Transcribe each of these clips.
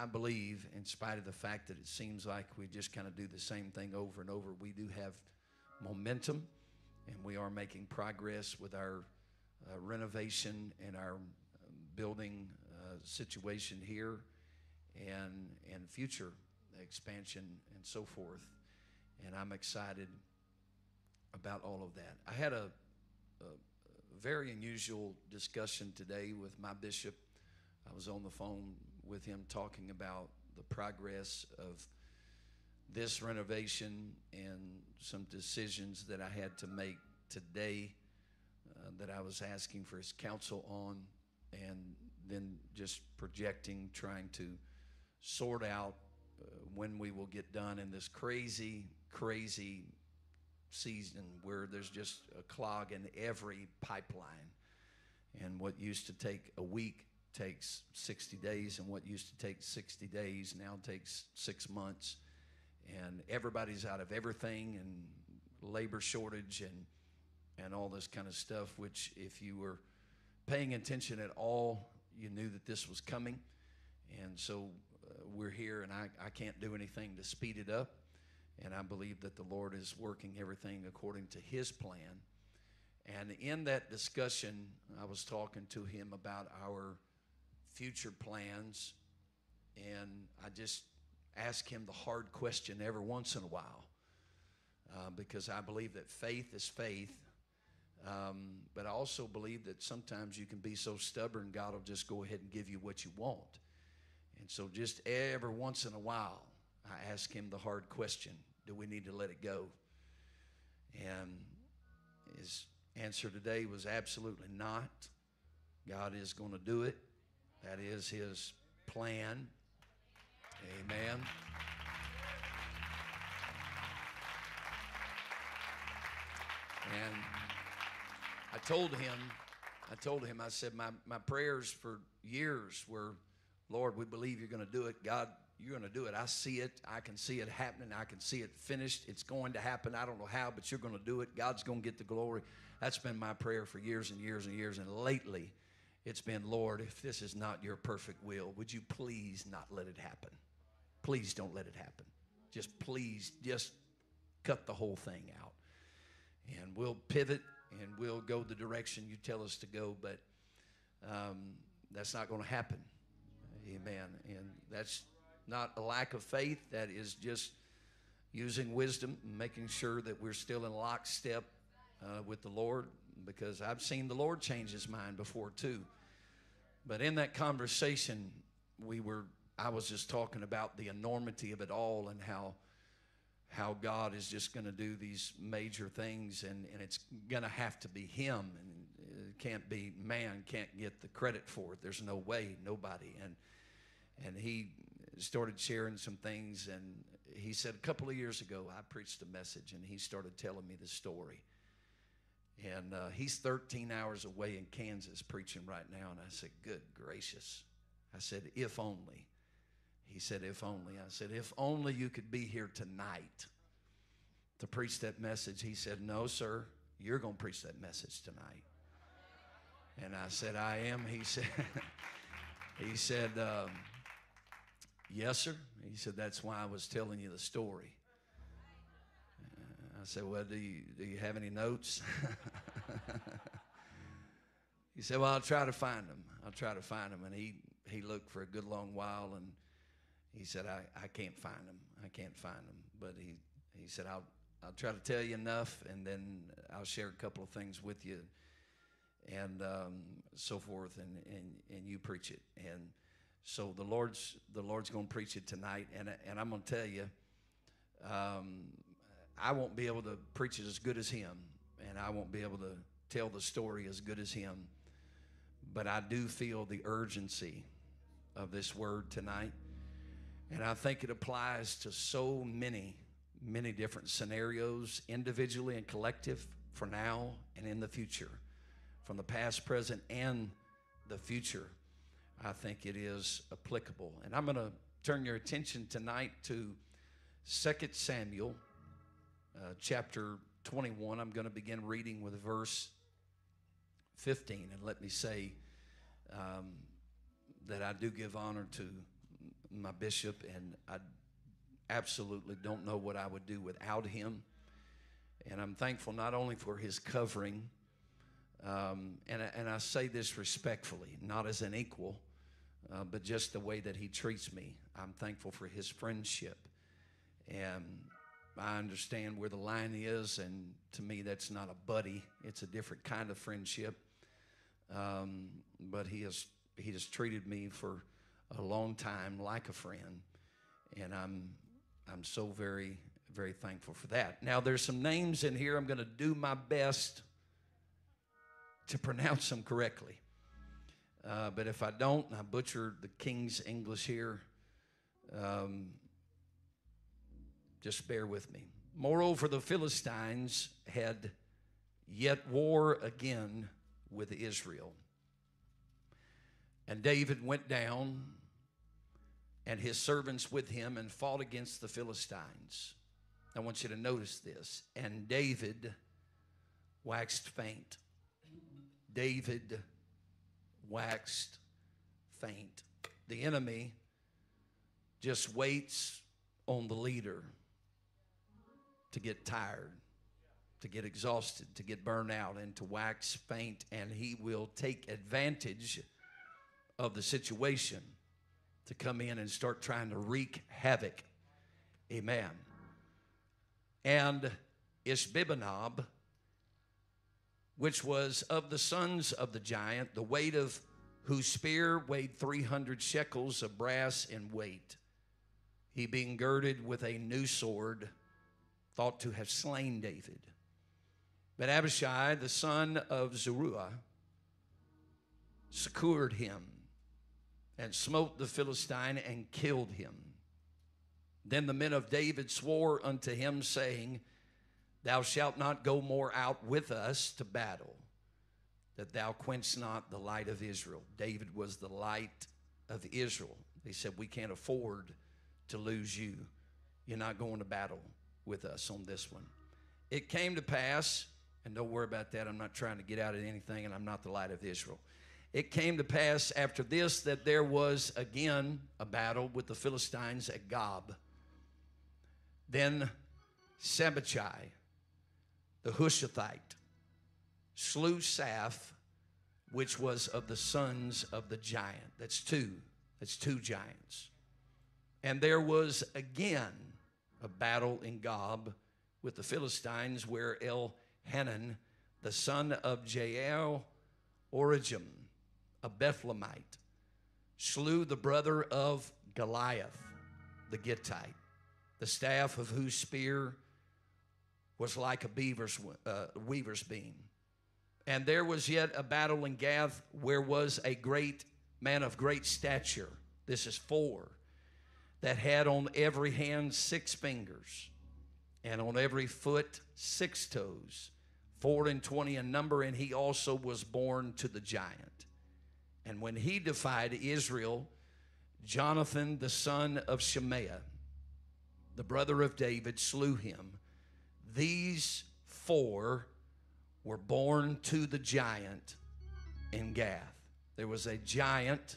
I believe, in spite of the fact that it seems like we just kind of do the same thing over and over, we do have momentum and we are making progress with our uh, renovation and our um, building uh, situation here and, and future expansion and so forth. And I'm excited about all of that. I had a, a, a very unusual discussion today with my bishop. I was on the phone with him talking about the progress of this renovation and some decisions that I had to make today uh, that I was asking for his counsel on, and then just projecting, trying to sort out uh, when we will get done in this crazy, crazy season where there's just a clog in every pipeline. And what used to take a week takes 60 days, and what used to take 60 days now takes six months. And everybody's out of everything, and labor shortage, and and all this kind of stuff. Which, if you were paying attention at all, you knew that this was coming. And so uh, we're here, and I, I can't do anything to speed it up. And I believe that the Lord is working everything according to His plan. And in that discussion, I was talking to him about our future plans. And I just ask him the hard question every once in a while uh, because I believe that faith is faith. Um, but I also believe that sometimes you can be so stubborn, God will just go ahead and give you what you want. And so, just every once in a while, I ask him the hard question do we need to let it go? And his answer today was absolutely not. God is going to do it. That is his plan. Amen. And I told him, I told him, I said, my, my prayers for years were, Lord, we believe you're going to do it. God, you're going to do it. I see it. I can see it happening. I can see it finished. It's going to happen. I don't know how, but you're going to do it. God's going to get the glory. That's been my prayer for years and years and years. And lately, it's been, Lord, if this is not your perfect will, would you please not let it happen? Please don't let it happen. Just please, just cut the whole thing out. And we'll pivot and we'll go the direction you tell us to go, but um, that's not going to happen. Amen. And that's not a lack of faith, that is just using wisdom and making sure that we're still in lockstep uh, with the Lord because I've seen the Lord change his mind before too. But in that conversation, we were I was just talking about the enormity of it all and how how God is just going to do these major things and, and it's going to have to be him and it can't be man can't get the credit for it. There's no way, nobody. And and he started sharing some things and he said a couple of years ago I preached a message and he started telling me the story and uh, he's 13 hours away in Kansas preaching right now. And I said, Good gracious. I said, If only. He said, If only. I said, If only you could be here tonight to preach that message. He said, No, sir, you're going to preach that message tonight. And I said, I am. He said, He said, um, Yes, sir. He said, That's why I was telling you the story. I said, Well, do you, do you have any notes? he said, Well, I'll try to find them. I'll try to find them. And he, he looked for a good long while and he said, I, I can't find them. I can't find them. But he, he said, I'll, I'll try to tell you enough and then I'll share a couple of things with you and um, so forth and, and, and you preach it. And so the Lord's, the Lord's going to preach it tonight. And, and I'm going to tell you, um, I won't be able to preach as good as him, and I won't be able to tell the story as good as him. But I do feel the urgency of this word tonight. And I think it applies to so many, many different scenarios, individually and collective, for now and in the future, from the past, present, and the future. I think it is applicable. And I'm going to turn your attention tonight to 2 Samuel uh, chapter 21. I'm going to begin reading with verse 15. And let me say um, that I do give honor to my bishop, and I absolutely don't know what I would do without him. And I'm thankful not only for his covering, um, and, and I say this respectfully, not as an equal, uh, but just the way that he treats me. I'm thankful for his friendship. And I understand where the line is, and to me, that's not a buddy. It's a different kind of friendship. Um, but he has he has treated me for a long time like a friend, and I'm I'm so very very thankful for that. Now, there's some names in here. I'm going to do my best to pronounce them correctly. Uh, but if I don't, I butcher the King's English here. Um, just bear with me. Moreover, the Philistines had yet war again with Israel. And David went down and his servants with him and fought against the Philistines. I want you to notice this. And David waxed faint. David waxed faint. The enemy just waits on the leader to get tired, to get exhausted, to get burned out, and to wax faint, and he will take advantage of the situation to come in and start trying to wreak havoc. Amen. And Ishbibenob, which was of the sons of the giant, the weight of whose spear weighed 300 shekels of brass in weight. He being girded with a new sword, thought to have slain David. But Abishai, the son of Zeruiah, secured him and smote the Philistine and killed him. Then the men of David swore unto him, saying, Thou shalt not go more out with us to battle, that thou quench not the light of Israel. David was the light of Israel. They said, We can't afford to lose you. You're not going to battle with us on this one. It came to pass, and don't worry about that. I'm not trying to get out of anything, and I'm not the light of Israel. It came to pass after this that there was again a battle with the Philistines at Gob. Then Sibbechai, the Hushathite, slew Saph, which was of the sons of the giant. That's two. That's two giants. And there was again a battle in Gob with the Philistines where Elhanan, the son of Jael Origim, a Bethlehemite, slew the brother of Goliath, the Gittite, the staff of whose spear was like a beaver's, uh, weaver's beam. And there was yet a battle in Gath where was a great man of great stature. This is four that had on every hand six fingers, and on every foot six toes, four and twenty in number, and he also was born to the giant. And when he defied Israel, Jonathan, the son of Shimeah, the brother of David, slew him. These four were born to the giant in Gath. There was a giant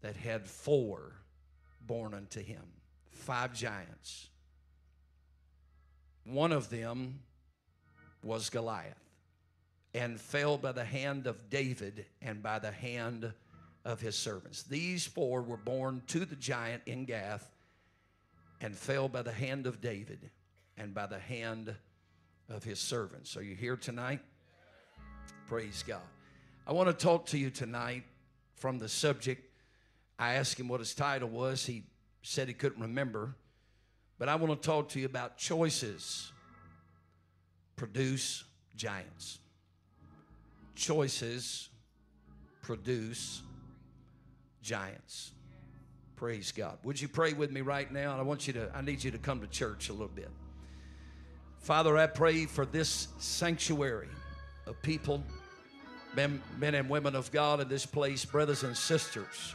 that had four born unto him, five giants. One of them was Goliath and fell by the hand of David and by the hand of his servants. These four were born to the giant in Gath and fell by the hand of David and by the hand of his servants. Are you here tonight? Praise God. I want to talk to you tonight from the subject I asked him what his title was. He said he couldn't remember. But I want to talk to you about choices produce giants. Choices produce giants. Praise God. Would you pray with me right now? And I want you to, I need you to come to church a little bit. Father, I pray for this sanctuary of people, men, men and women of God in this place, brothers and sisters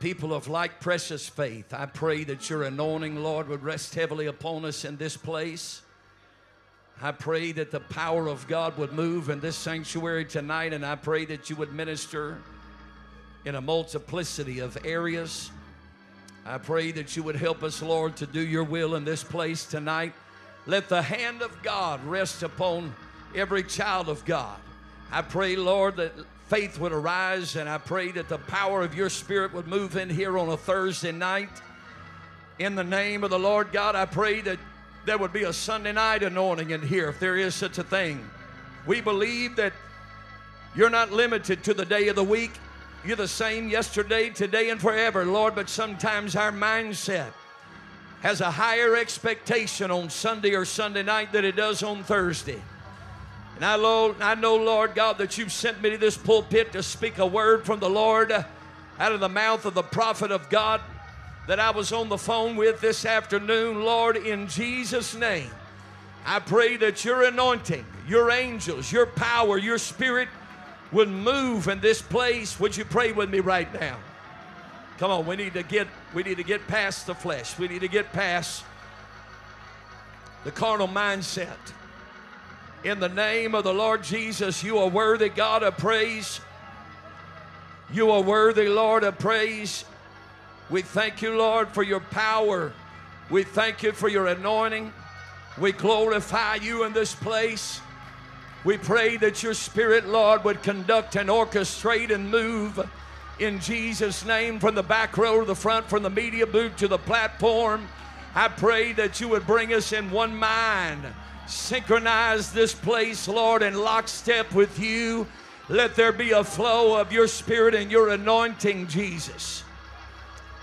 people of like precious faith, I pray that your anointing, Lord, would rest heavily upon us in this place. I pray that the power of God would move in this sanctuary tonight, and I pray that you would minister in a multiplicity of areas. I pray that you would help us, Lord, to do your will in this place tonight. Let the hand of God rest upon every child of God. I pray, Lord, that faith would arise, and I pray that the power of your Spirit would move in here on a Thursday night. In the name of the Lord God, I pray that there would be a Sunday night anointing in here, if there is such a thing. We believe that you're not limited to the day of the week. You're the same yesterday, today, and forever, Lord, but sometimes our mindset has a higher expectation on Sunday or Sunday night than it does on Thursday. And I I know, Lord God, that you've sent me to this pulpit to speak a word from the Lord out of the mouth of the prophet of God that I was on the phone with this afternoon. Lord, in Jesus' name, I pray that your anointing, your angels, your power, your spirit would move in this place. Would you pray with me right now? Come on, we need to get we need to get past the flesh. We need to get past the carnal mindset. In the name of the Lord Jesus, you are worthy, God, of praise. You are worthy, Lord, of praise. We thank you, Lord, for your power. We thank you for your anointing. We glorify you in this place. We pray that your Spirit, Lord, would conduct and orchestrate and move in Jesus' name from the back row to the front, from the media booth to the platform. I pray that you would bring us in one mind Synchronize this place, Lord, in lockstep with you. Let there be a flow of your spirit and your anointing, Jesus.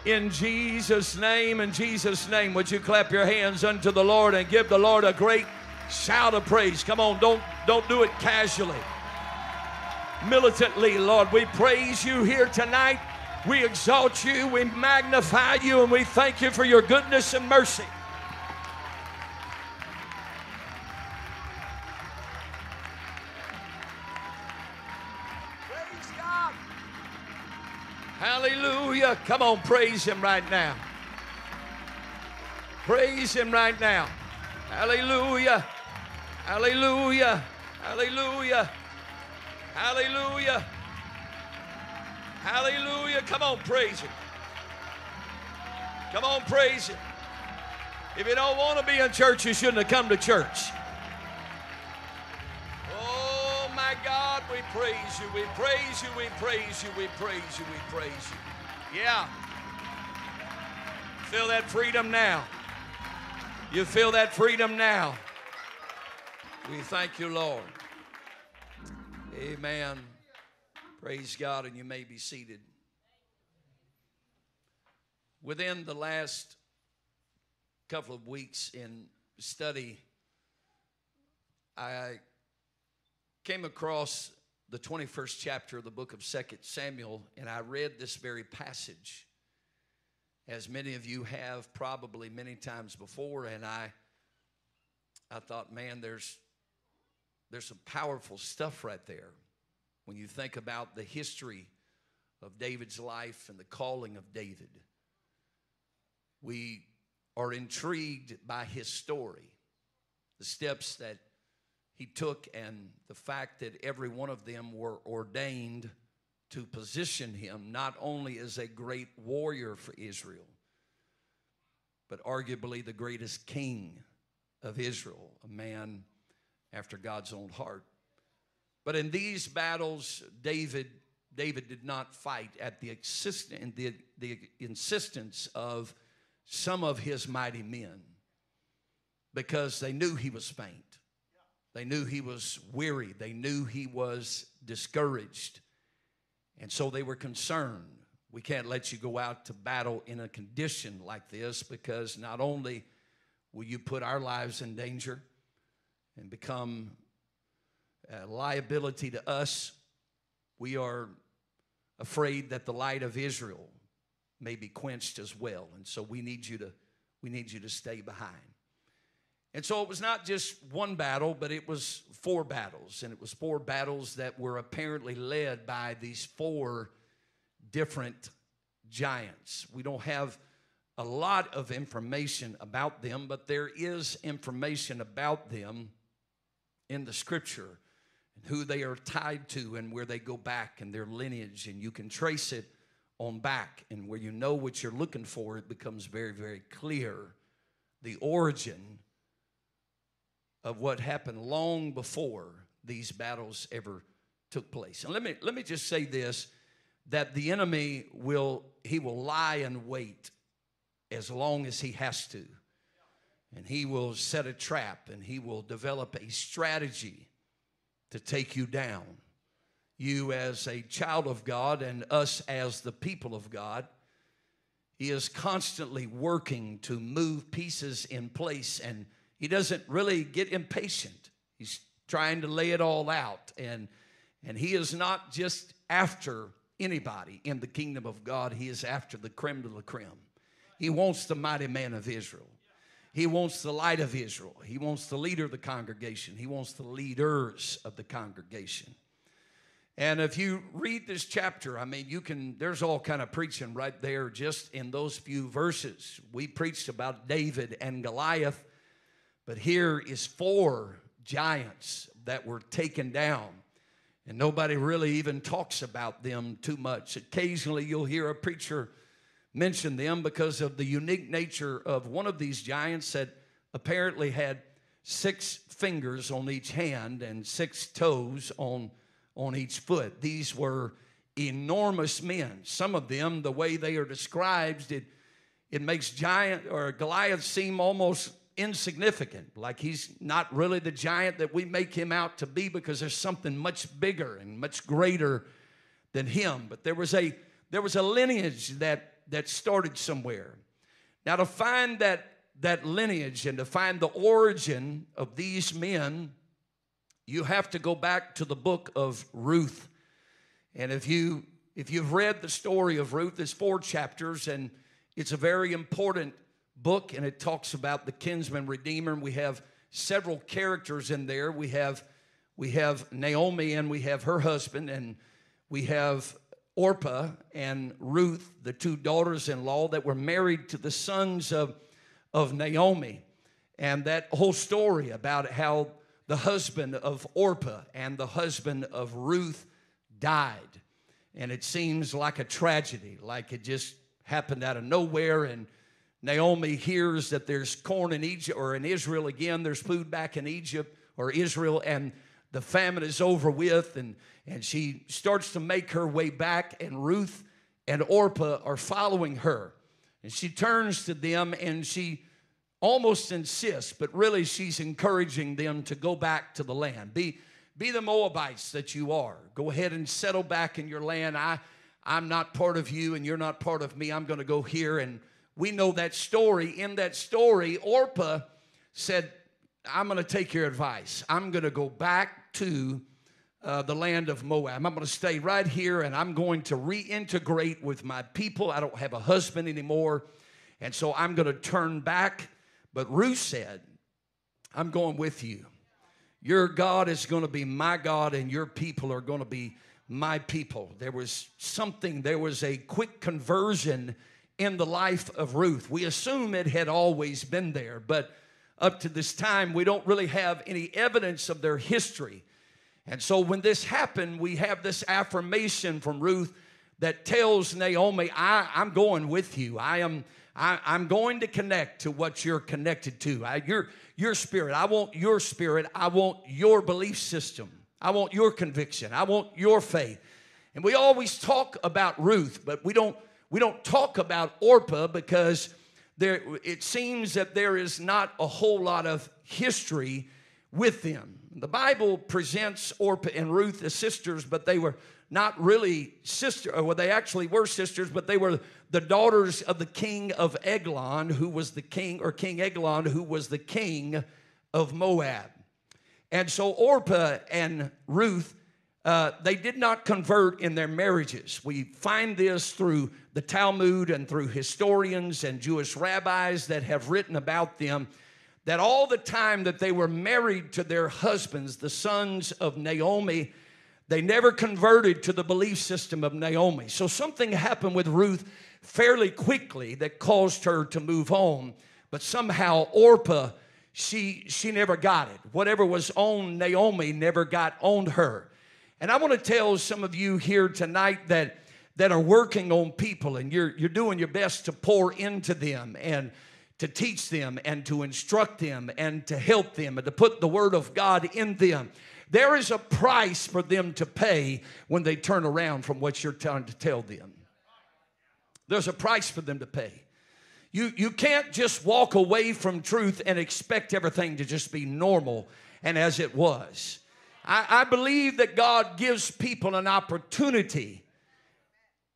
In Jesus' name, in Jesus' name, would you clap your hands unto the Lord and give the Lord a great shout of praise? Come on, don't, don't do it casually. Militantly, Lord, we praise you here tonight. We exalt you, we magnify you, and we thank you for your goodness and mercy. Hallelujah. Come on, praise Him right now. Praise Him right now. Hallelujah. Hallelujah. Hallelujah. Hallelujah. Hallelujah. Come on, praise Him. Come on, praise Him. If you don't want to be in church, you shouldn't have come to church. We praise you, we praise you, we praise you, we praise you, we praise you. Yeah. Feel that freedom now. You feel that freedom now. We thank you, Lord. Amen. Praise God, and you may be seated. Within the last couple of weeks in study, I came across the 21st chapter of the book of Second Samuel, and I read this very passage, as many of you have probably many times before, and I, I thought, man, there's, there's some powerful stuff right there when you think about the history of David's life and the calling of David. We are intrigued by his story, the steps that he took and the fact that every one of them were ordained to position him not only as a great warrior for Israel, but arguably the greatest king of Israel, a man after God's own heart. But in these battles, David, David did not fight at the, insist- the, the insistence of some of his mighty men because they knew he was faint. They knew he was weary. They knew he was discouraged. And so they were concerned. We can't let you go out to battle in a condition like this because not only will you put our lives in danger and become a liability to us, we are afraid that the light of Israel may be quenched as well. And so we need you to we need you to stay behind. And so it was not just one battle, but it was four battles. And it was four battles that were apparently led by these four different giants. We don't have a lot of information about them, but there is information about them in the scripture. and who they are tied to and where they go back and their lineage, and you can trace it on back. And where you know what you're looking for, it becomes very, very clear the origin of what happened long before these battles ever took place. And let me let me just say this that the enemy will he will lie and wait as long as he has to. And he will set a trap and he will develop a strategy to take you down. You, as a child of God, and us as the people of God, he is constantly working to move pieces in place and he doesn't really get impatient. He's trying to lay it all out. And, and he is not just after anybody in the kingdom of God, he is after the creme de la creme. He wants the mighty man of Israel. He wants the light of Israel. He wants the leader of the congregation. He wants the leaders of the congregation. And if you read this chapter, I mean, you can, there's all kind of preaching right there just in those few verses. We preached about David and Goliath, but here is four giants that were taken down. And nobody really even talks about them too much. Occasionally, you'll hear a preacher mention them because of the unique nature of one of these giants that apparently had six fingers on each hand and six toes on, on each foot. These were enormous men. Some of them, the way they are described, it, it makes giant or Goliath seem almost insignificant, like he's not really the giant that we make him out to be because there's something much bigger and much greater than him. But there was a there was a lineage that that started somewhere. Now to find that that lineage and to find the origin of these men, you have to go back to the book of Ruth. And if you if you've read the story of Ruth, there's four chapters, and it's a very important book and it talks about the kinsman redeemer. And We have several characters in there. We have we have Naomi and we have her husband and we have Orpah and Ruth, the two daughters-in-law that were married to the sons of, of Naomi. And that whole story about how the husband of Orpah and the husband of Ruth died. And it seems like a tragedy, like it just happened out of nowhere and Naomi hears that there's corn in Egypt or in Israel again, there's food back in Egypt or Israel, and the famine is over with, and, and she starts to make her way back, and Ruth and Orpah are following her. And she turns to them and she almost insists, but really she's encouraging them to go back to the land. Be, be the Moabites that you are. Go ahead and settle back in your land. I, I'm not part of you and you're not part of me. I'm going to go here and we know that story. In that story, Orpah said, I'm going to take your advice. I'm going to go back to uh, the land of Moab. I'm going to stay right here and I'm going to reintegrate with my people. I don't have a husband anymore. And so I'm going to turn back. But Ruth said, I'm going with you. Your God is going to be my God, and your people are going to be my people. There was something, there was a quick conversion in the life of Ruth. We assume it had always been there, but up to this time, we don't really have any evidence of their history. And so when this happened, we have this affirmation from Ruth that tells Naomi, I, I'm going with you. I am I am going to connect to what you're connected to. I, your, your spirit. I want your spirit. I want your belief system. I want your conviction. I want your faith. And we always talk about Ruth, but we don't we don't talk about Orpah because there, it seems that there is not a whole lot of history with them. The Bible presents Orpah and Ruth as sisters, but they were not really sisters, or uh, well, they actually were sisters, but they were the daughters of the king of Eglon, who was the king, or King Eglon, who was the king of Moab. And so Orpah and Ruth uh, they did not convert in their marriages. We find this through the Talmud and through historians and Jewish rabbis that have written about them. That all the time that they were married to their husbands, the sons of Naomi, they never converted to the belief system of Naomi. So something happened with Ruth fairly quickly that caused her to move on. But somehow Orpah she she never got it. Whatever was on Naomi never got on her. And I want to tell some of you here tonight that that are working on people and you're you're doing your best to pour into them and to teach them and to instruct them and to help them and to put the word of God in them. There is a price for them to pay when they turn around from what you're trying to tell them. There's a price for them to pay. You, you can't just walk away from truth and expect everything to just be normal and as it was. I, I believe that God gives people an opportunity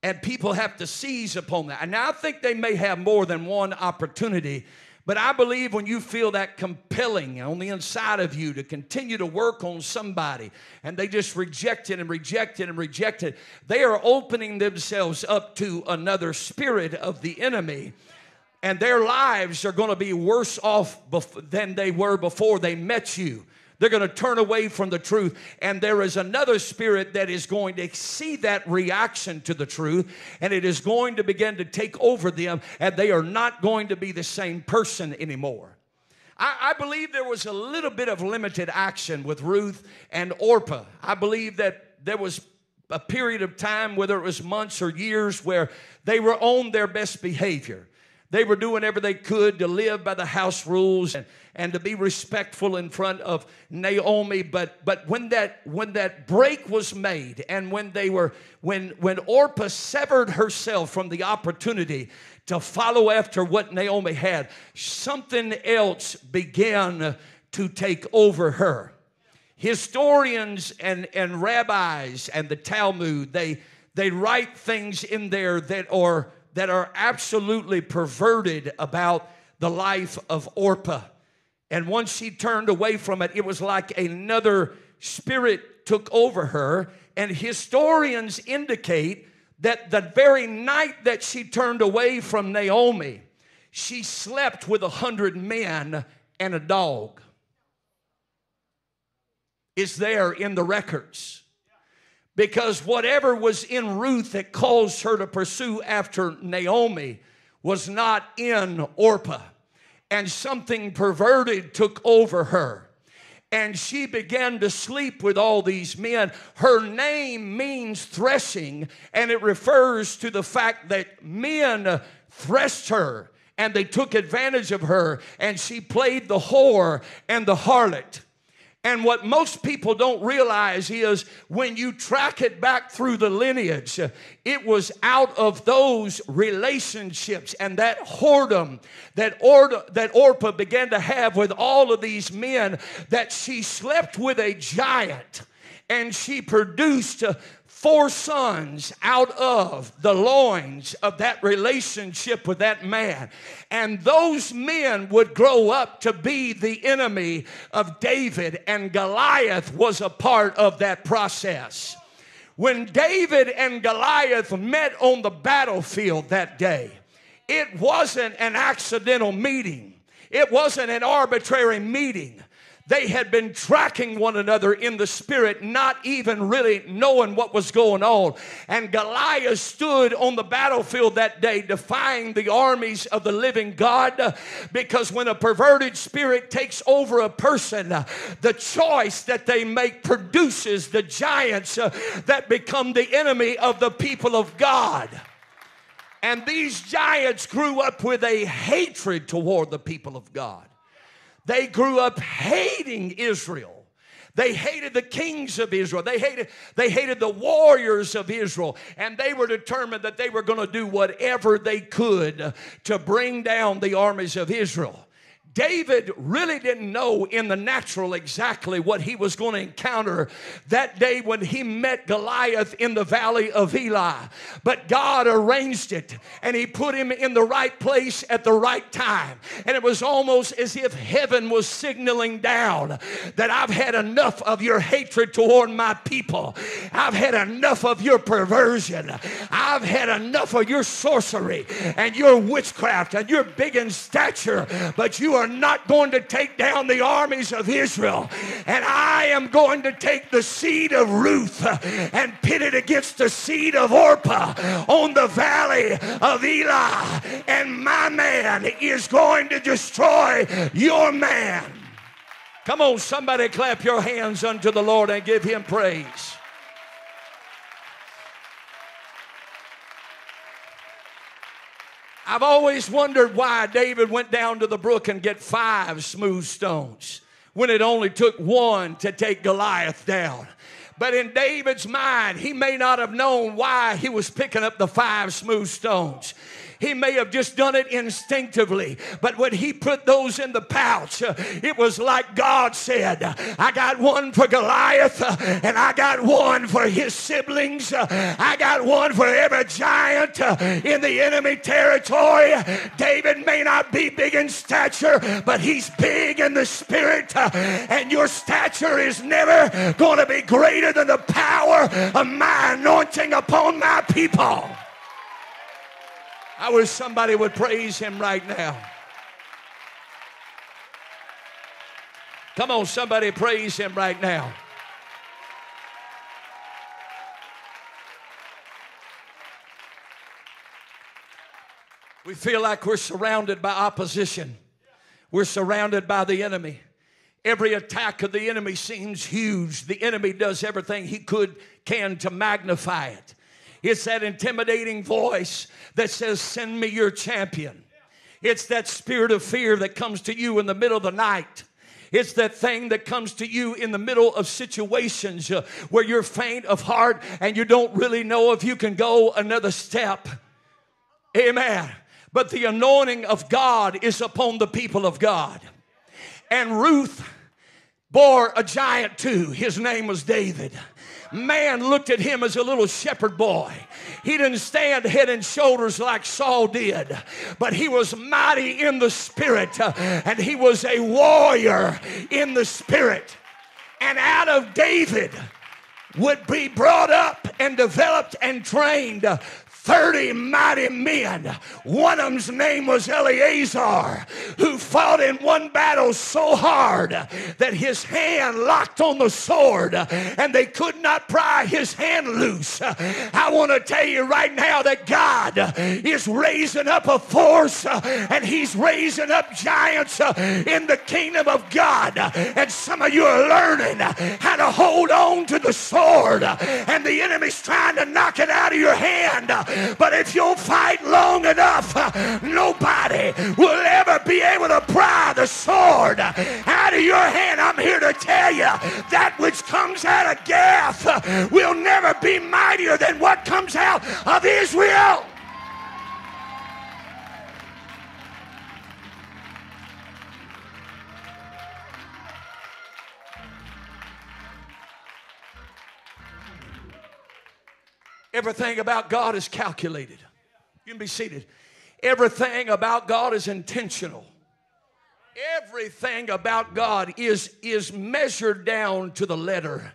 and people have to seize upon that. And now I think they may have more than one opportunity, but I believe when you feel that compelling on the inside of you to continue to work on somebody and they just reject it and reject it and reject it, they are opening themselves up to another spirit of the enemy and their lives are going to be worse off than they were before they met you. They're going to turn away from the truth. And there is another spirit that is going to see that reaction to the truth, and it is going to begin to take over them, and they are not going to be the same person anymore. I, I believe there was a little bit of limited action with Ruth and Orpah. I believe that there was a period of time, whether it was months or years, where they were on their best behavior. They were doing whatever they could to live by the house rules and, and to be respectful in front of Naomi. But but when that when that break was made and when they were when when Orpah severed herself from the opportunity to follow after what Naomi had, something else began to take over her. Historians and, and rabbis and the Talmud, they they write things in there that are that are absolutely perverted about the life of Orpah. And once she turned away from it, it was like another spirit took over her. And historians indicate that the very night that she turned away from Naomi, she slept with a hundred men and a dog. Is there in the records because whatever was in Ruth that caused her to pursue after Naomi was not in Orpah. And something perverted took over her. And she began to sleep with all these men. Her name means threshing, and it refers to the fact that men threshed her and they took advantage of her, and she played the whore and the harlot. And what most people don't realize is when you track it back through the lineage, it was out of those relationships and that whoredom that, Or- that Orpah began to have with all of these men that she slept with a giant and she produced four sons out of the loins of that relationship with that man. And those men would grow up to be the enemy of David, and Goliath was a part of that process. When David and Goliath met on the battlefield that day, it wasn't an accidental meeting. It wasn't an arbitrary meeting. They had been tracking one another in the spirit, not even really knowing what was going on. And Goliath stood on the battlefield that day, defying the armies of the living God. Because when a perverted spirit takes over a person, the choice that they make produces the giants uh, that become the enemy of the people of God. And these giants grew up with a hatred toward the people of God. They grew up hating Israel. They hated the kings of Israel. They hated, they hated the warriors of Israel. And they were determined that they were going to do whatever they could to bring down the armies of Israel. David really didn't know in the natural exactly what he was going to encounter that day when he met Goliath in the valley of Elah. But God arranged it and he put him in the right place at the right time. And it was almost as if heaven was signaling down that I've had enough of your hatred toward my people. I've had enough of your perversion. I've had enough of your sorcery and your witchcraft and your big in stature. But you are are not going to take down the armies of Israel. And I am going to take the seed of Ruth and pit it against the seed of Orpah on the valley of Elah. And my man is going to destroy your man. Come on, somebody clap your hands unto the Lord and give him praise. I've always wondered why David went down to the brook and get five smooth stones when it only took one to take Goliath down. But in David's mind, he may not have known why he was picking up the five smooth stones. He may have just done it instinctively, but when he put those in the pouch, uh, it was like God said, I got one for Goliath, uh, and I got one for his siblings. Uh, I got one for every giant in the enemy territory. David may not be big in stature, but he's big in the spirit, and your stature is never going to be greater than the power of my anointing upon my people. I wish somebody would praise him right now. Come on, somebody praise him right now. We feel like we're surrounded by opposition. We're surrounded by the enemy. Every attack of the enemy seems huge. The enemy does everything he could can to magnify it. It's that intimidating voice that says, Send me your champion. It's that spirit of fear that comes to you in the middle of the night. It's that thing that comes to you in the middle of situations uh, where you're faint of heart and you don't really know if you can go another step. Amen. But the anointing of God is upon the people of God. And Ruth bore a giant too. His name was David man looked at him as a little shepherd boy. He didn't stand head and shoulders like Saul did, but he was mighty in the spirit uh, and he was a warrior in the spirit. And out of David would be brought up and developed and trained 30 mighty men. One of them's name was Eleazar, who fought in one battle so hard that his hand locked on the sword and they could not pry his hand loose. I want to tell you right now that God is raising up a force and he's raising up giants in the kingdom of God. And some of you are learning how to hold on to the sword and the enemy's trying to knock it out of your hand but if you'll fight long enough, nobody will ever be able to pry the sword out of your hand. I'm here to tell you that which comes out of Gath will never be mightier than what comes out of Israel. Everything about God is calculated. You can be seated. Everything about God is intentional. Everything about God is, is measured down to the letter.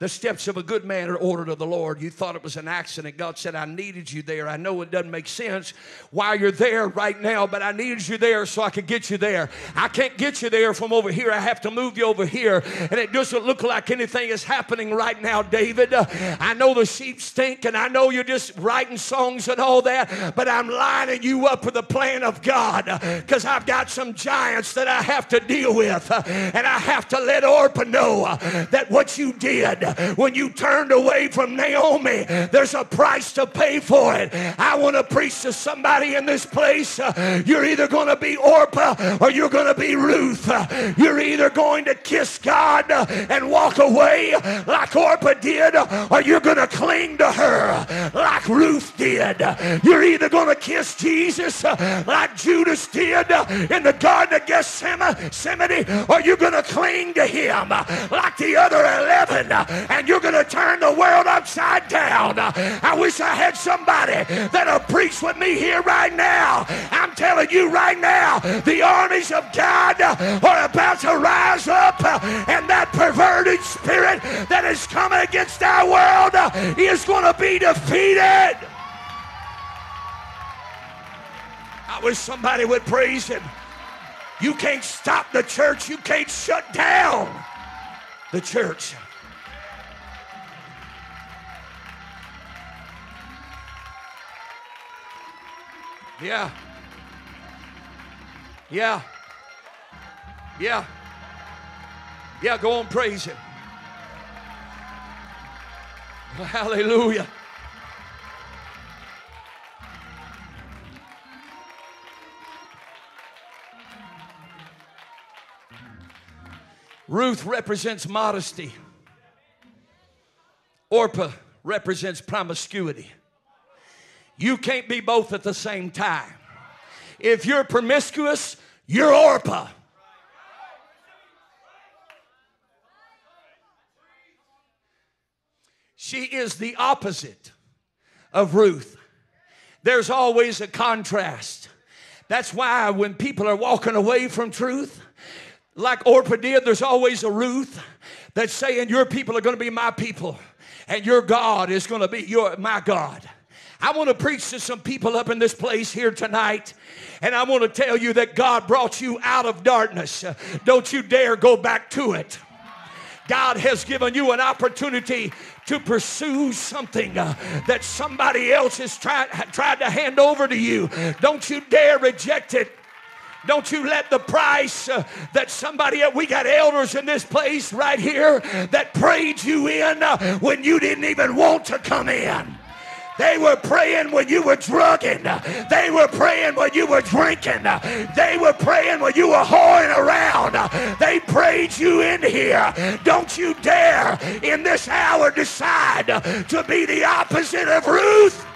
The steps of a good man are ordered of the Lord. You thought it was an accident. God said, I needed you there. I know it doesn't make sense why you're there right now, but I needed you there so I could get you there. I can't get you there from over here. I have to move you over here. And it doesn't look like anything is happening right now, David. I know the sheep stink and I know you're just writing songs and all that, but I'm lining you up with the plan of God because I've got some giants that I have to deal with. And I have to let Orpah know that what you did when you turned away from Naomi, there's a price to pay for it. I want to preach to somebody in this place. Uh, you're either going to be Orpah or you're going to be Ruth. Uh, you're either going to kiss God uh, and walk away like Orpah did, or you're going to cling to her like Ruth did. You're either going to kiss Jesus like Judas did in the Garden of Gethsemane, or you're going to cling to him like the other 11 and you're going to turn the world upside down. I wish I had somebody that'll preach with me here right now. I'm telling you right now, the armies of God are about to rise up, and that perverted spirit that is coming against our world is going to be defeated. I wish somebody would praise him. You can't stop the church. You can't shut down the church. Yeah. Yeah. Yeah. Yeah, go on, praise Him. Hallelujah. Ruth represents modesty. Orpah represents promiscuity. You can't be both at the same time. If you're promiscuous, you're Orpah. She is the opposite of Ruth. There's always a contrast. That's why when people are walking away from truth, like Orpah did, there's always a Ruth that's saying, Your people are going to be my people, and your God is going to be your, my God. I want to preach to some people up in this place here tonight, and I want to tell you that God brought you out of darkness. Don't you dare go back to it. God has given you an opportunity to pursue something uh, that somebody else has tried, tried to hand over to you. Don't you dare reject it. Don't you let the price uh, that somebody, we got elders in this place right here that prayed you in uh, when you didn't even want to come in. They were praying when you were drugging. They were praying when you were drinking. They were praying when you were whoring around. They prayed you in here. Don't you dare in this hour decide to be the opposite of Ruth.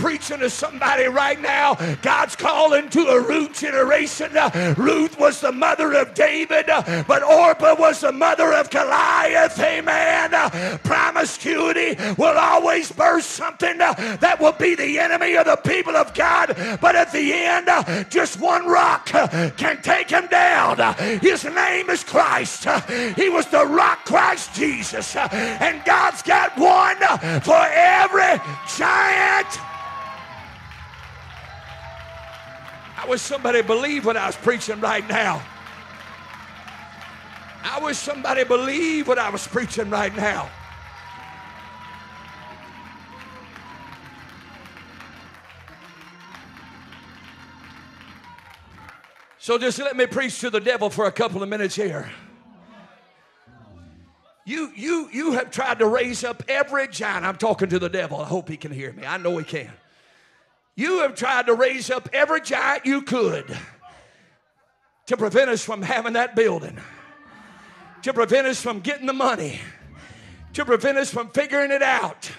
Preaching to somebody right now. God's calling to a Ruth generation. Uh, Ruth was the mother of David, uh, but Orpah was the mother of Goliath. Amen. Uh, Promiscuity will always burst something that will be the enemy of the people of God. But at the end, just one rock can take him down. His name is Christ. He was the rock Christ Jesus. And God's got one for every giant. I wish somebody believed what I was preaching right now. I wish somebody believed what I was preaching right now. So just let me preach to the devil for a couple of minutes here. You, you, you have tried to raise up every giant. I'm talking to the devil. I hope he can hear me. I know he can. You have tried to raise up every giant you could to prevent us from having that building, to prevent us from getting the money, to prevent us from figuring it out,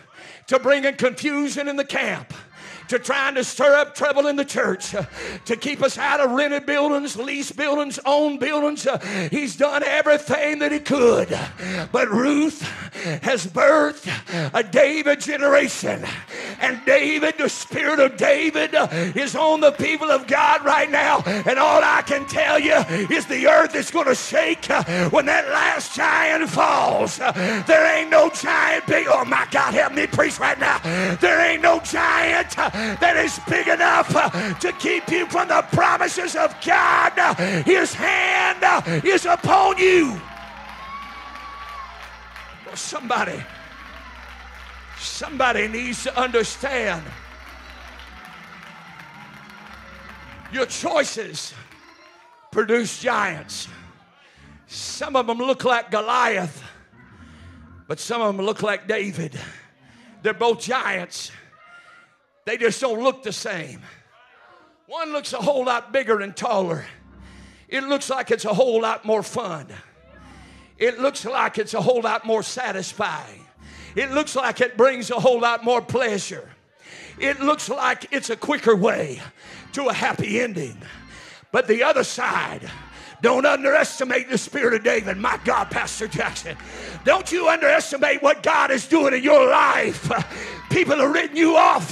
to bringing confusion in the camp to trying to stir up trouble in the church, to keep us out of rented buildings, leased buildings, owned buildings. He's done everything that he could. But Ruth has birthed a David generation. And David, the spirit of David, uh, is on the people of God right now. And all I can tell you is the earth is going to shake uh, when that last giant falls. Uh, there ain't no giant big. Oh my God, help me preach right now. There ain't no giant uh, that is big enough to keep you from the promises of God. His hand is upon you. Somebody, somebody needs to understand your choices produce giants. Some of them look like Goliath, but some of them look like David. They're both giants. They just don't look the same. One looks a whole lot bigger and taller. It looks like it's a whole lot more fun. It looks like it's a whole lot more satisfying. It looks like it brings a whole lot more pleasure. It looks like it's a quicker way to a happy ending. But the other side, don't underestimate the spirit of David. My God, Pastor Jackson. Don't you underestimate what God is doing in your life People have written you off.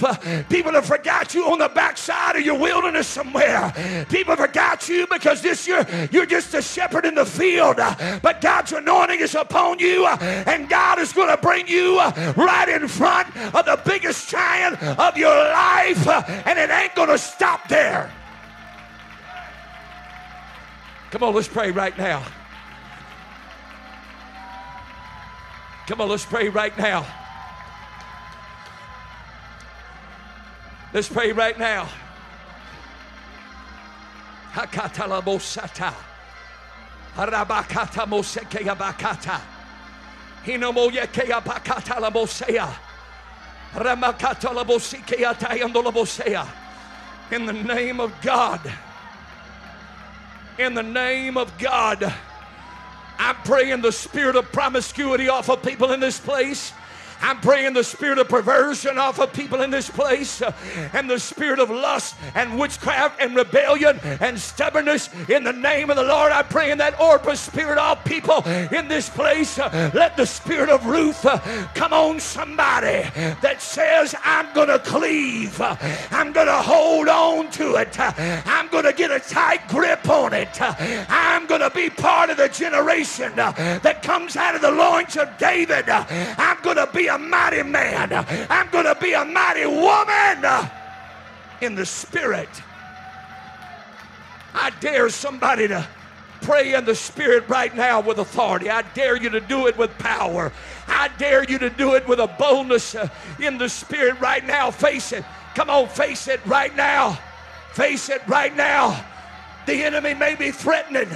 People have forgot you on the backside of your wilderness somewhere. People forgot you because this year you're just a shepherd in the field. But God's anointing is upon you, and God is going to bring you right in front of the biggest giant of your life, and it ain't going to stop there. Come on, let's pray right now. Come on, let's pray right now. Let's pray right now. Hakata bosata. Harabakata mosekeya bakata. Hinomoyekeya bakata la bosea. Ramakata la bosikeya tayando la bosea. In the name of God. In the name of God. I'm praying the spirit of promiscuity off of people in this place. I'm praying the spirit of perversion off of people in this place uh, and the spirit of lust and witchcraft and rebellion and stubbornness in the name of the Lord. I'm praying that Orpah spirit off people in this place. Uh, let the spirit of Ruth uh, come on somebody that says, I'm going to cleave. I'm going to hold on to it. I'm going to get a tight grip on it. I'm going to be part of the generation that comes out of the loins of David. I'm going to be a mighty man. I'm going to be a mighty woman in the spirit. I dare somebody to pray in the spirit right now with authority. I dare you to do it with power. I dare you to do it with a boldness uh, in the spirit right now. Face it. Come on, face it right now. Face it right now. The enemy may be threatening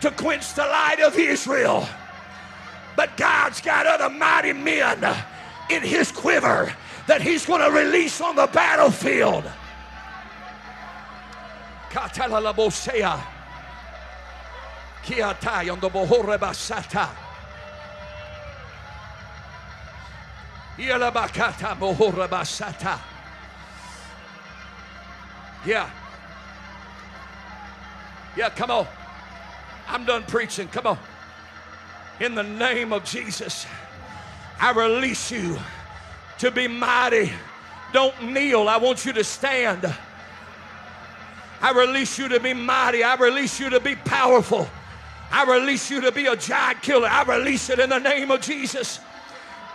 to quench the light of Israel. But God's got other mighty men in his quiver that he's going to release on the battlefield. Yeah. Yeah, come on. I'm done preaching. Come on. In the name of Jesus. I release you to be mighty. Don't kneel. I want you to stand. I release you to be mighty. I release you to be powerful. I release you to be a giant killer. I release it in the name of Jesus.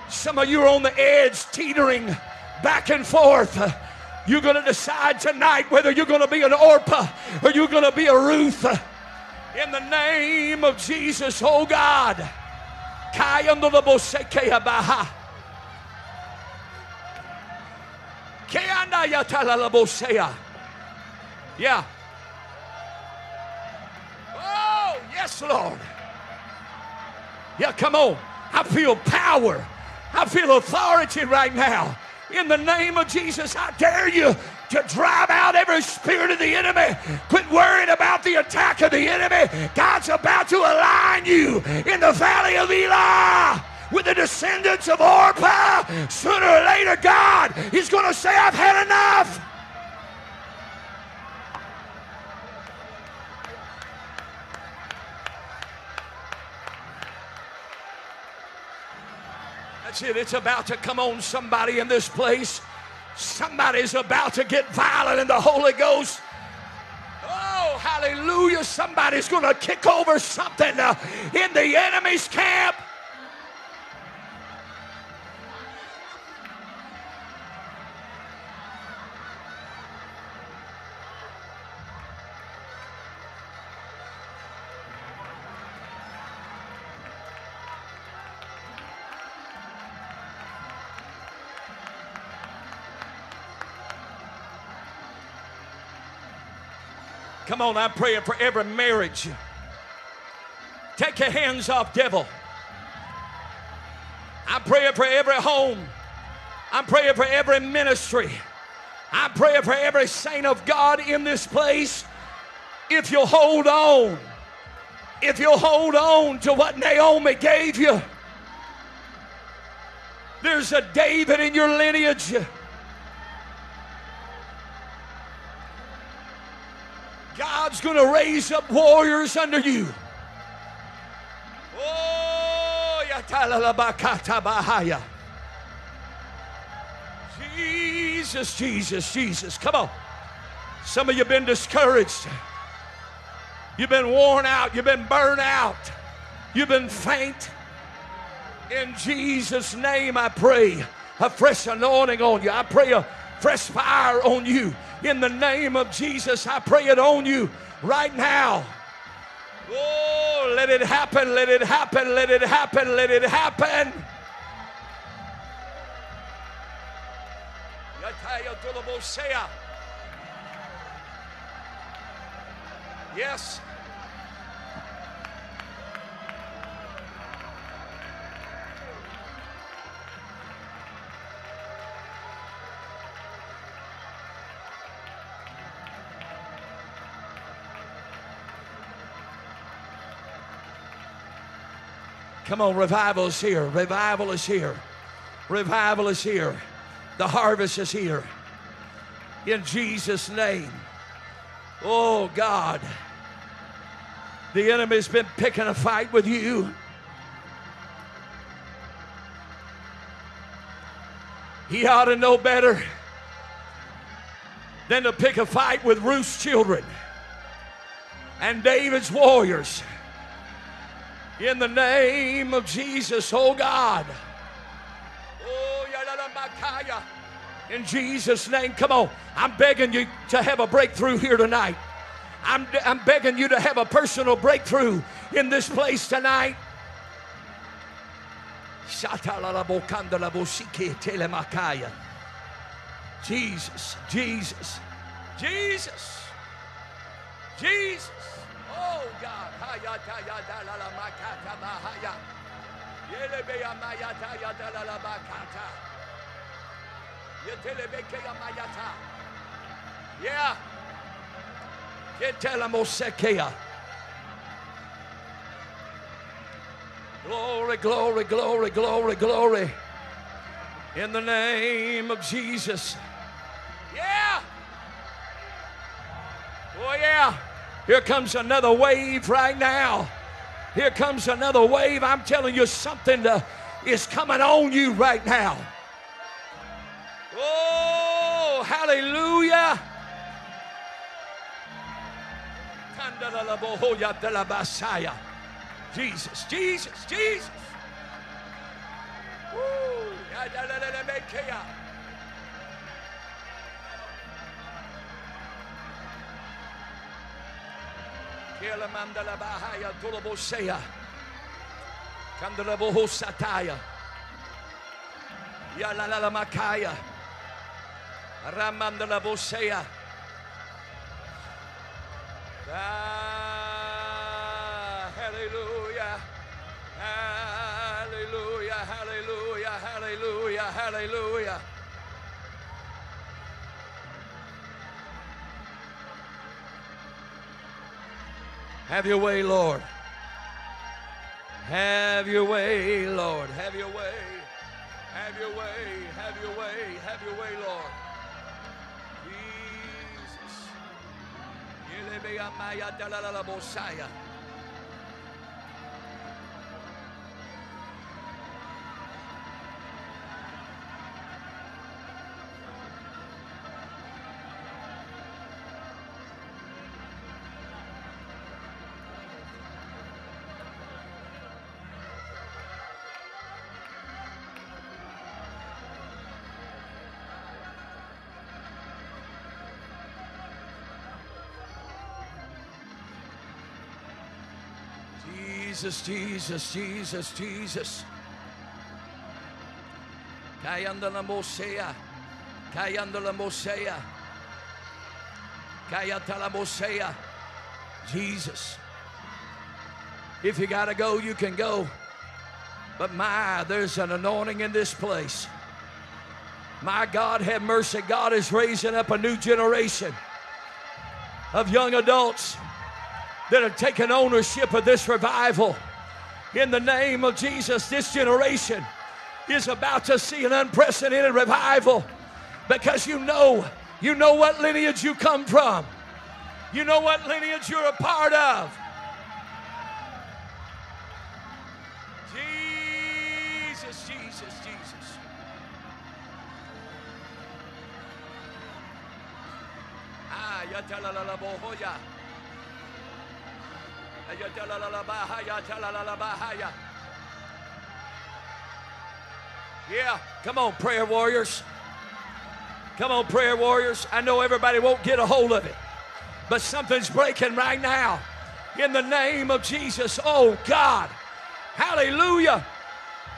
Some of you are on the edge, teetering back and forth. You're going to decide tonight whether you're going to be an Orpah or you're going to be a Ruth. In the name of Jesus, oh God. Yeah. Oh, yes, Lord. Yeah, come on. I feel power. I feel authority right now. In the name of Jesus, I dare you to drive out every spirit of the enemy. Quit worrying about the attack of the enemy. God's about to align you in the valley of Elah with the descendants of Orpah. Sooner or later, God is going to say, I've had enough. That's it. It's about to come on somebody in this place. Somebody's about to get violent in the Holy Ghost. Oh, hallelujah. Somebody's going to kick over something uh, in the enemy's camp. Come on, I'm praying for every marriage. Take your hands off, devil. I'm praying for every home. I'm praying for every ministry. I'm praying for every saint of God in this place. If you'll hold on, if you'll hold on to what Naomi gave you, there's a David in your lineage. God's going to raise up warriors under you. Oh, Jesus, Jesus, Jesus. Come on. Some of you have been discouraged. You've been worn out. You've been burned out. You've been faint. In Jesus' name, I pray a fresh anointing on you. I pray a fresh fire on you. In the name of Jesus, I pray it on you right now. Oh, let it happen, let it happen, let it happen, let it happen. Yes. Come on, revival is here. Revival is here. Revival is here. The harvest is here. In Jesus' name. Oh, God. The enemy's been picking a fight with you. He ought to know better than to pick a fight with Ruth's children and David's warriors. In the name of Jesus, oh God. Oh, in Jesus' name, come on. I'm begging you to have a breakthrough here tonight. I'm, I'm begging you to have a personal breakthrough in this place tonight. Jesus, Jesus, Jesus, Jesus. Oh God. Yeah. Glory, glory, glory, glory, glory. In the name of Jesus. Yeah. Oh, yeah. Here comes another wave right now. Here comes another wave. I'm telling you, something to, is coming on you right now. Oh, hallelujah. Jesus, Jesus, Jesus. Woo. Makaya. Ramandala bosea. Ah, hallelujah. Hallelujah. Hallelujah. Hallelujah. Hallelujah. Have your way, Lord. Have your way, Lord. Have your way. Have your way. Have your way. Have your way, Lord. Jesus. Jesus, Jesus, Jesus, Jesus. Kayanda la mosea. Kayanda la mosea. Kayata la mosea. Jesus. If you got to go, you can go. But my, there's an anointing in this place. My God, have mercy. God is raising up a new generation of young adults that have taken ownership of this revival. In the name of Jesus, this generation is about to see an unprecedented revival because you know, you know what lineage you come from. You know what lineage you're a part of. Jesus, Jesus, Jesus. Ah, Ayatalalabohoya. Yeah, come on, prayer warriors. Come on, prayer warriors. I know everybody won't get a hold of it, but something's breaking right now. In the name of Jesus. Oh, God. Hallelujah.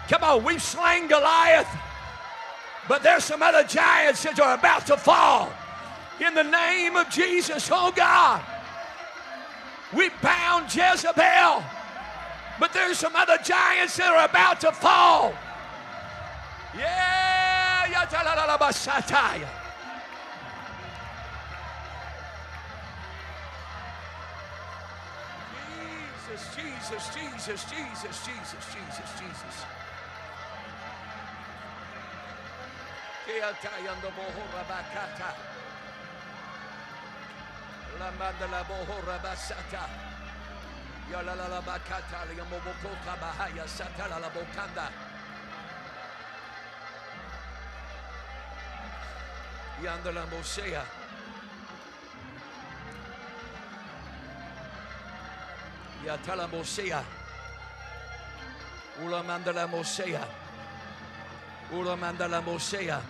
Come on, we've slain Goliath, but there's some other giants that are about to fall. In the name of Jesus. Oh, God. We bound Jezebel, but there's some other giants that are about to fall. Yeah. Jesus, Jesus, Jesus, Jesus, Jesus, Jesus, Jesus. La mandala bohora bakata, Yandala Mosea. Yatala Mosea. Ula Mandala Mosea. Ula Mandala Mosea.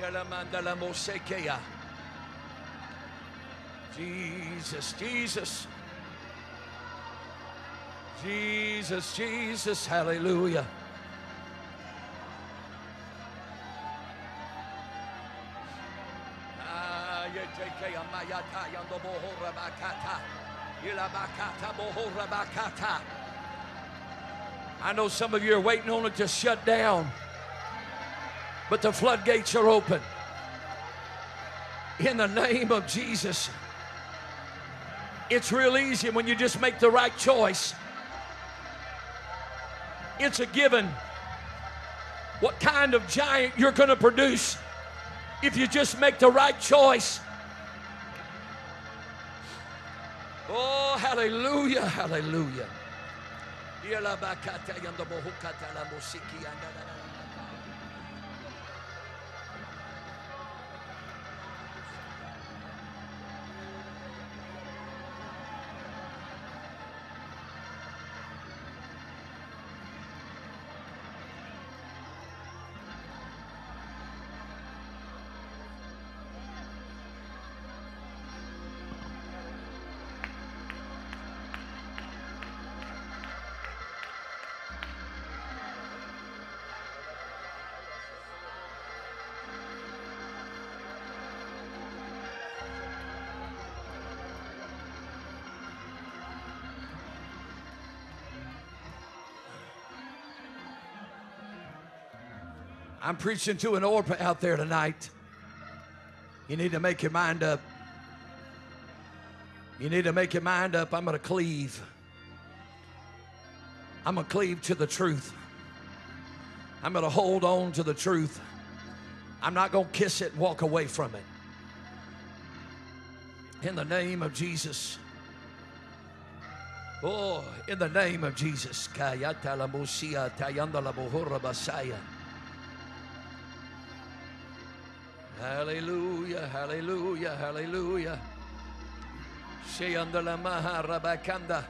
Yala Mandala Mosekea. Jesus, Jesus. Jesus, Jesus, hallelujah. Ah. I know some of you are waiting on it to shut down, but the floodgates are open. In the name of Jesus. It's real easy when you just make the right choice. It's a given what kind of giant you're going to produce if you just make the right choice. Oh, hallelujah, hallelujah. I'm preaching to an Orpah out there tonight. You need to make your mind up. You need to make your mind up. I'm going to cleave. I'm going to cleave to the truth. I'm going to hold on to the truth. I'm not going to kiss it and walk away from it. In the name of Jesus. Oh, in the name of Jesus. Hallelujah, hallelujah, hallelujah. Sheyanda la maha rabakanda.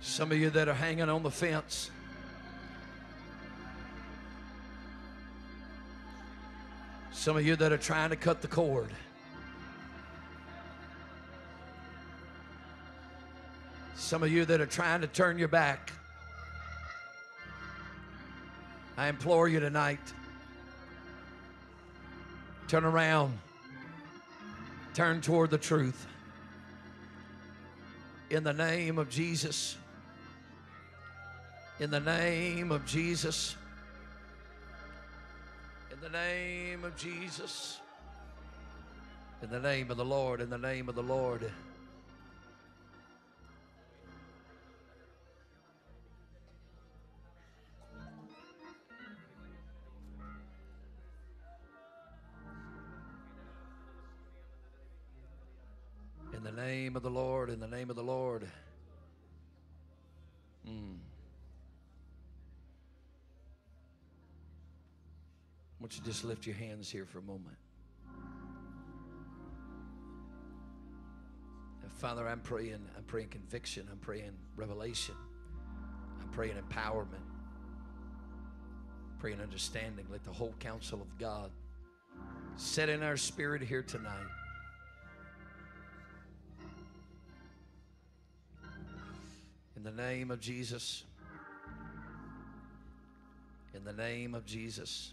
Some of you that are hanging on the fence. Some of you that are trying to cut the cord. Some of you that are trying to turn your back. I implore you tonight turn around, turn toward the truth. In the name of Jesus. In the name of Jesus the name of Jesus. In the name of the Lord, in the name of the Lord. In the name of the Lord, in the name of the Lord. Won't you just lift your hands here for a moment? Father, I'm praying, I'm praying conviction, I'm praying revelation, I'm praying empowerment, praying understanding. Let the whole counsel of God set in our spirit here tonight. In the name of Jesus. In the name of Jesus.